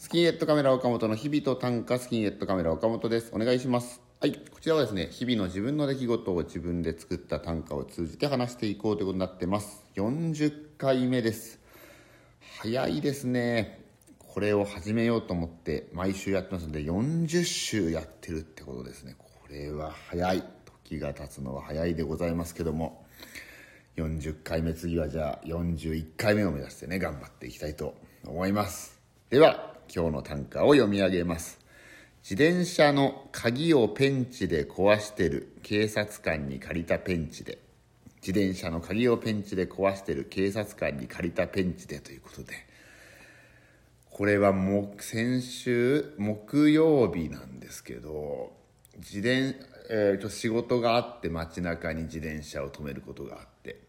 スキンヘッドカメラ岡本の日々と短歌スキンヘッドカメラ岡本です。お願いしますはいこちらはですね日々の自分の出来事を自分で作った短歌を通じて話していこうということになってます。40回目です。早いですね。これを始めようと思って毎週やってますので40週やってるってことですね。これは早い。時が経つのは早いでございますけども。40回目次はじゃあ41回目を目指してね頑張っていきたいと思います。では今日の短歌を読み上げます。自転車の鍵をペンチで壊してる。警察官に借りたペンチで。自転車の鍵をペンチで壊してる。警察官に借りたペンチでということで。これはも先週木曜日なんですけど自転、えー、と仕事があって街中に自転車を止めることがあって。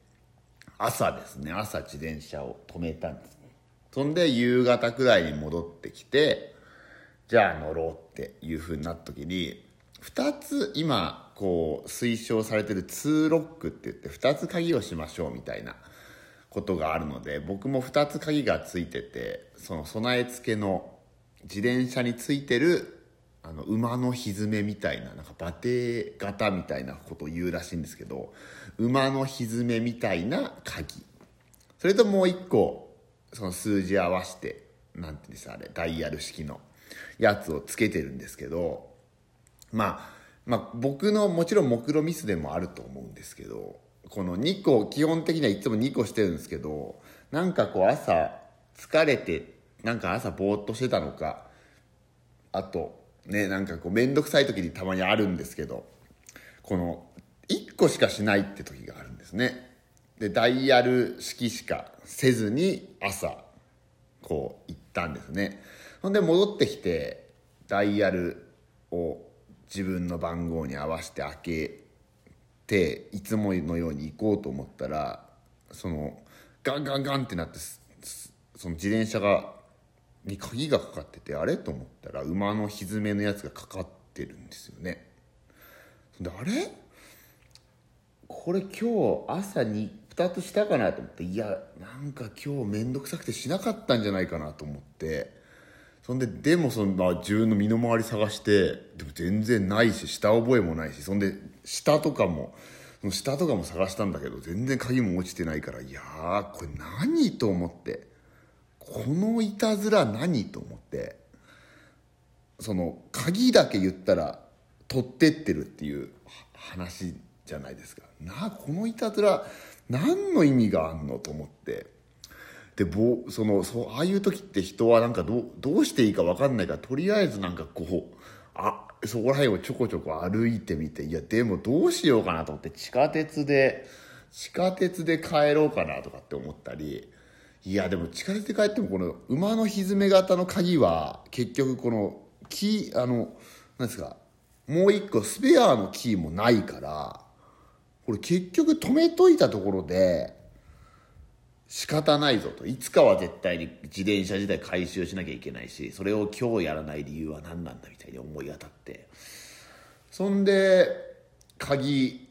朝ですね。朝自転車を止めたんです。そんで夕方くらいに戻ってきてじゃあ乗ろうっていうふうになった時に2つ今こう推奨されてる2ロックって言って2つ鍵をしましょうみたいなことがあるので僕も2つ鍵がついててその備え付けの自転車についてるあの馬のひづめみたいななんか馬蹄型みたいなことを言うらしいんですけど馬のひづめみたいな鍵。それともう一個その数字合わせてなんていうんですあれダイヤル式のやつをつけてるんですけどまあまあ僕のもちろん目論ミスでもあると思うんですけどこの2個基本的にはいつも2個してるんですけどなんかこう朝疲れてなんか朝ぼーっとしてたのかあとねなんかこう面倒くさい時にたまにあるんですけどこの1個しかしないって時があるんですね。でダイヤル式しかせずに朝こう行ったんですね。ほんで戻ってきてダイヤルを自分の番号に合わせて開けていつものように行こうと思ったらそのガンガンガンってなってその自転車がに鍵がかかっててあれと思ったら馬のひづめのやつがかかってるんですよね。であれ？これ今日朝に2つしたかなと思っていやなんか今日面倒くさくてしなかったんじゃないかなと思ってそんででもその、まあ、自分の身の回り探してでも全然ないし下覚えもないしそんで下とかもその下とかも探したんだけど全然鍵も落ちてないからいやーこれ何と思ってこのいたずら何と思ってその鍵だけ言ったら取ってってるっていう話じゃないですか。なあこのいたずら何の意味があんのと思って。でぼそのそうああいう時って人はなんかどどうしていいか分かんないからとりあえずなんかこうあそこら辺をちょこちょこ歩いてみていやでもどうしようかなと思って地下鉄で地下鉄で帰ろうかなとかって思ったりいやでも地下鉄で帰ってもこの馬のひづめ型の鍵は結局このキーあの何ですかもう一個スペアのキーもないからこれ結局止めといたところで仕方ないぞと。いつかは絶対に自転車自体回収しなきゃいけないしそれを今日やらない理由は何なんだみたいに思い当たって。そんで鍵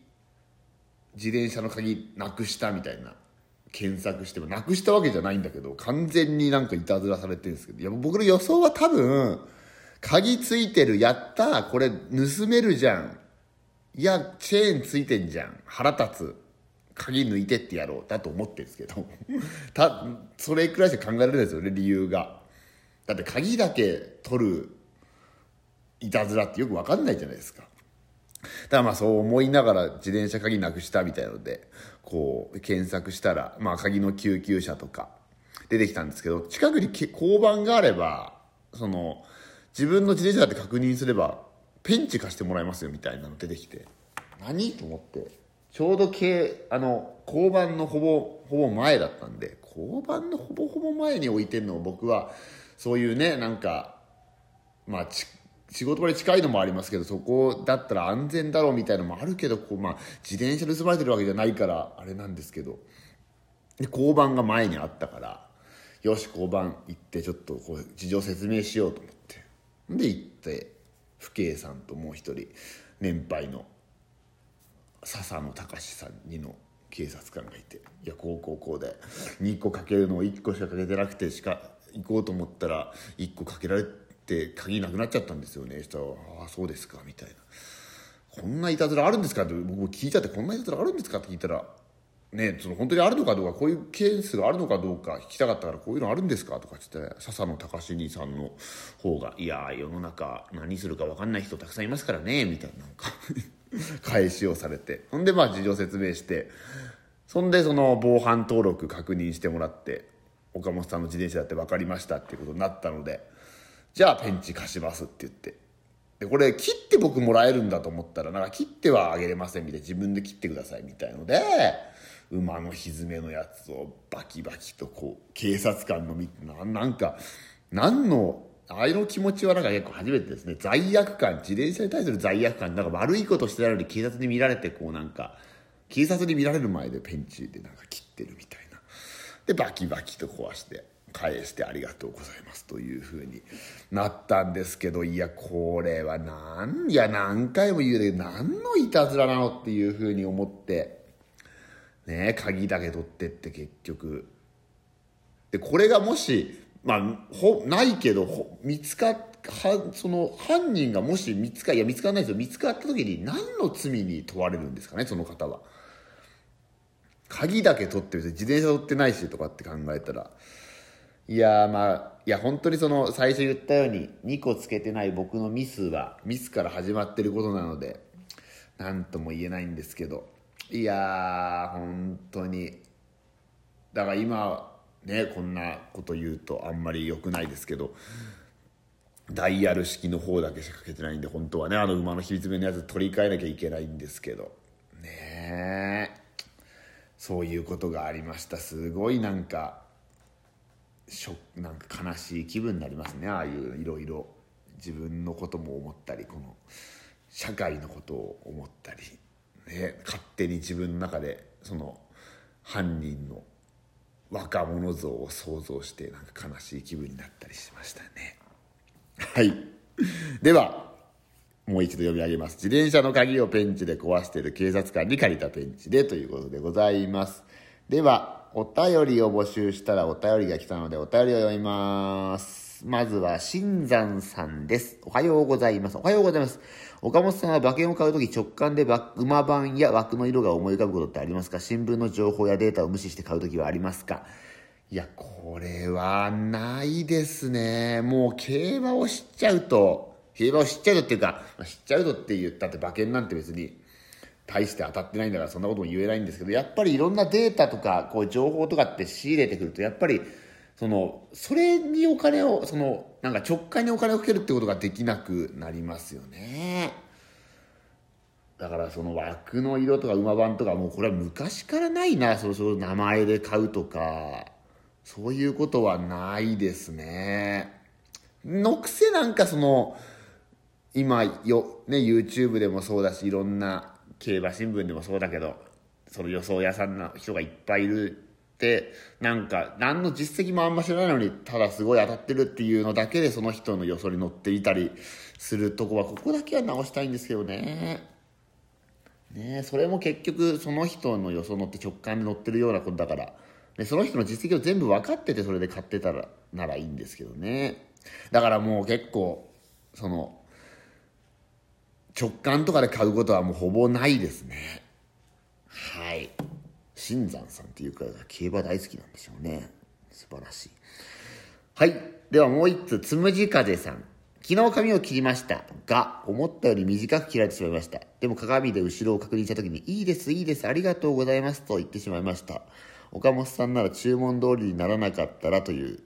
自転車の鍵なくしたみたいな検索してもなくしたわけじゃないんだけど完全になんかいたずらされてるんですけど。いや僕の予想は多分鍵ついてるやったこれ盗めるじゃん。いや、チェーンついてんじゃん。腹立つ。鍵抜いてってやろう。だと思ってるんですけど。た、それくらいしか考えられないですよね、理由が。だって鍵だけ取るいたずらってよくわかんないじゃないですか。だからまあそう思いながら自転車鍵なくしたみたいので、こう検索したら、まあ鍵の救急車とか出てきたんですけど、近くに交番があれば、その、自分の自転車だって確認すればペンチ貸してもらいますよみたいなの出てきて。何？と思って。ちょうどけあの交番のほぼほぼ前だったんで。交番のほぼほぼ前に置いてるのを僕はそういうねなんかまあち仕事場に近いのもありますけどそこだったら安全だろうみたいのもあるけどこう、まあ、自転車盗まれてるわけじゃないからあれなんですけど。で交番が前にあったからよし交番行ってちょっとこう事情説明しようと思って。で行って。父兄さんともう一人年配の笹野隆さんにの警察官がいて「いやこうこうこうで2個かけるのを1個しかかけてなくてしか行こうと思ったら1個かけられて鍵なくなっちゃったんですよねそしたら「ああそうですか」みたいな「こんないたずらあるんですか?」って僕も聞いちゃって「こんないたずらあるんですか?」って聞いたらね、その本当にあるのかどうかこういうケースがあるのかどうか聞きたかったからこういうのあるんですかとか言って笹野隆兄さんの方が「いや世の中何するか分かんない人たくさんいますからね」みたいななんか返しをされて。ほんでまあ事情説明してそんでその防犯登録確認してもらって岡本さんの自転車だって分かりましたっていうことになったのでじゃあペンチ貸しますって言って。でこれ切って僕もらえるんだと思ったらなんか切ってはあげれませんみたいな自分で切ってくださいみたいので馬のひづめのやつをバキバキとこう警察官のみななんか何のああいうの気持ちはなんか結構初めてですね。罪悪感自転車に対する罪悪感なんか悪いことしてたのに警察に見られてこうなんか警察に見られる前でペンチでなんか切ってるみたいな。でバキバキと壊して返してありがとうございますというふうになったんですけどいやこれはなんいや何回も言うけど何のいたずらなの？っていうふうに思ってね鍵だけ取ってって結局。でこれがもしまあほないけどほ見つかはその犯人がもし見つかいや見つからないですよ。見つかった時に何の罪に問われるんですかねその方は。鍵だけ取ってるし自転車取ってないしとかって考えたら。いやまあいや本当にその最初言ったように2個つけてない僕のミスはミスから始まってることなので何とも言えないんですけど。いやー本当に。だから今ねこんなこと言うとあんまり良くないですけどダイヤル式の方だけしかかけてないんで本当はねあの馬の秘密目のやつ取り替えなきゃいけないんですけど。ねそういうことがありました。すごいなんかしょなんか悲しい気分になりますね。ああいういろいろ自分のことも思ったりこの社会のことを思ったり、ね、勝手に自分の中でその犯人の若者像を想像してなんか悲しい気分になったりしましたね。はい。ではもう一度読み上げます。自転車の鍵をペンチで壊している警察官に借りたペンチでということでございます。ではお便りを募集したらお便りが来たのでお便りを読みます。まずは新山さんです。おはようございます。おはようございます。岡本さんは馬券を買うとき直感で馬番や枠の色が思い浮かぶことってありますか？新聞の情報やデータを無視して買うときはありますか？いや、これはないですね。もう競馬を知っちゃうと、競馬を知っちゃうとっていうか、知っちゃうとって言ったって馬券なんて別に大して当たってないんだからそんなことも言えないんですけど、やっぱりいろんなデータとか、こう情報とかって仕入れてくると、やっぱり、その、それにお金を、その、なんか直感にお金をかけるってことができなくなりますよね。だからその枠の色とか馬番とかもうこれは昔からないな、そろそろ名前で買うとか、そういうことはないですね。のくせなんかその、今よ、ね、YouTube でもそうだし、いろんな競馬新聞でもそうだけど、その予想屋さんの人がいっぱいいるなんか何の実績もあんま知らないのにただすごい当たってるっていうのだけでその人の予想に乗っていたりするとこはここだけは直したいんですけどね。ねそれも結局その人の予想乗って直感に乗ってるようなことだから、ね、その人の実績を全部分かっててそれで買ってたらならいいんですけどね。だからもう結構その直感とかで買うことはもうほぼないですね。新山さんっていうか競馬大好きなんでしょうね。素晴らしい。はい。ではもう一つ、つむじ風さん。昨日髪を切りましたが、思ったより短く切られてしまいました。でも鏡で後ろを確認した時に、いいです、いいです、ありがとうございますと言ってしまいました。岡本さんなら注文通りにならなかったらという、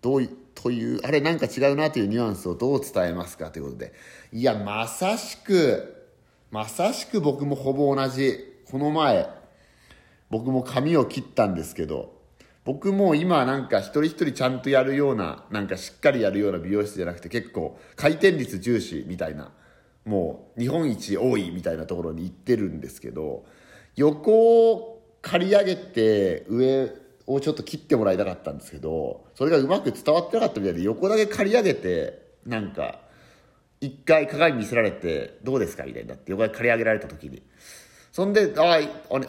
どうい、という、あれなんか違うなというニュアンスをどう伝えますかということで。いや、まさしく、まさしく僕もほぼ同じ。この前、僕も髪を切ったんですけど、僕も今なんか一人一人ちゃんとやるような、なんかしっかりやるような美容室じゃなくて結構回転率重視みたいな、もう日本一多いみたいなところに行ってるんですけど、横を刈り上げて上をちょっと切ってもらいたかったんですけど、それがうまく伝わってなかったみたいで、横だけ刈り上げて、なんか、一回鏡見せられて、どうですかみたいになって、横だけ刈り上げられた時に。そんで、あ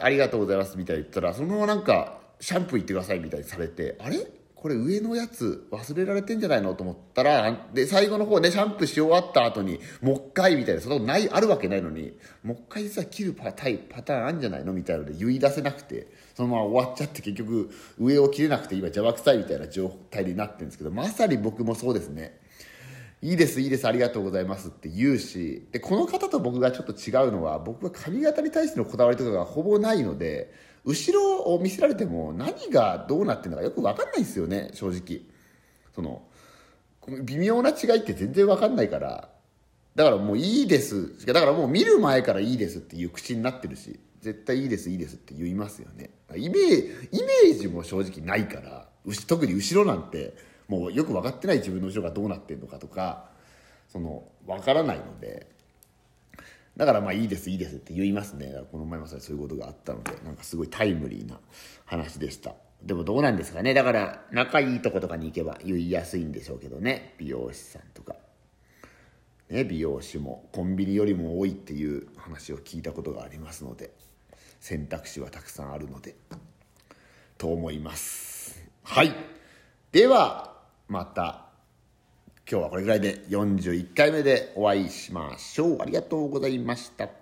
あ、りがとうございますみたいに言ったら、そのままなんか、シャンプー行ってくださいみたいにされて、あれ？これ上のやつ忘れられてんじゃないのと思ったらで最後の方ねシャンプーし終わった後にもう一回みたいなそのないあるわけないのにもう一回実は切るパタイパターンあるんじゃないのみたいなので言い出せなくてそのまま終わっちゃって結局上を切れなくて今邪魔くさいみたいな状態になってるんですけどまさに僕もそうですね。いいですいいですありがとうございますって言うしでこの方と僕がちょっと違うのは僕は髪型に対してのこだわりとかがほぼないので後ろを見せられても何がどうなってるのかよく分かんないんですよね正直。その微妙な違いって全然分かんないからだからもういいです。だからもう見る前からいいですっていう口になってるし絶対いいですいいですって言いますよね。イメージイメージも正直ないから特に後ろなんてもうよく分かってない自分の後ろがどうなってんのかとかその分からないのでだからまあいいですいいですって言いますね。この前もそういうことがあったのでなんかすごいタイムリーな話でした。でもどうなんですかね。だから仲いいとことかに行けば言いやすいんでしょうけどね。美容師さんとか。ね美容師もコンビニよりも多いっていう話を聞いたことがありますので選択肢はたくさんあるのでと思います。はい。ではまた今日はこれぐらいで41回目でお会いしましょう。ありがとうございました。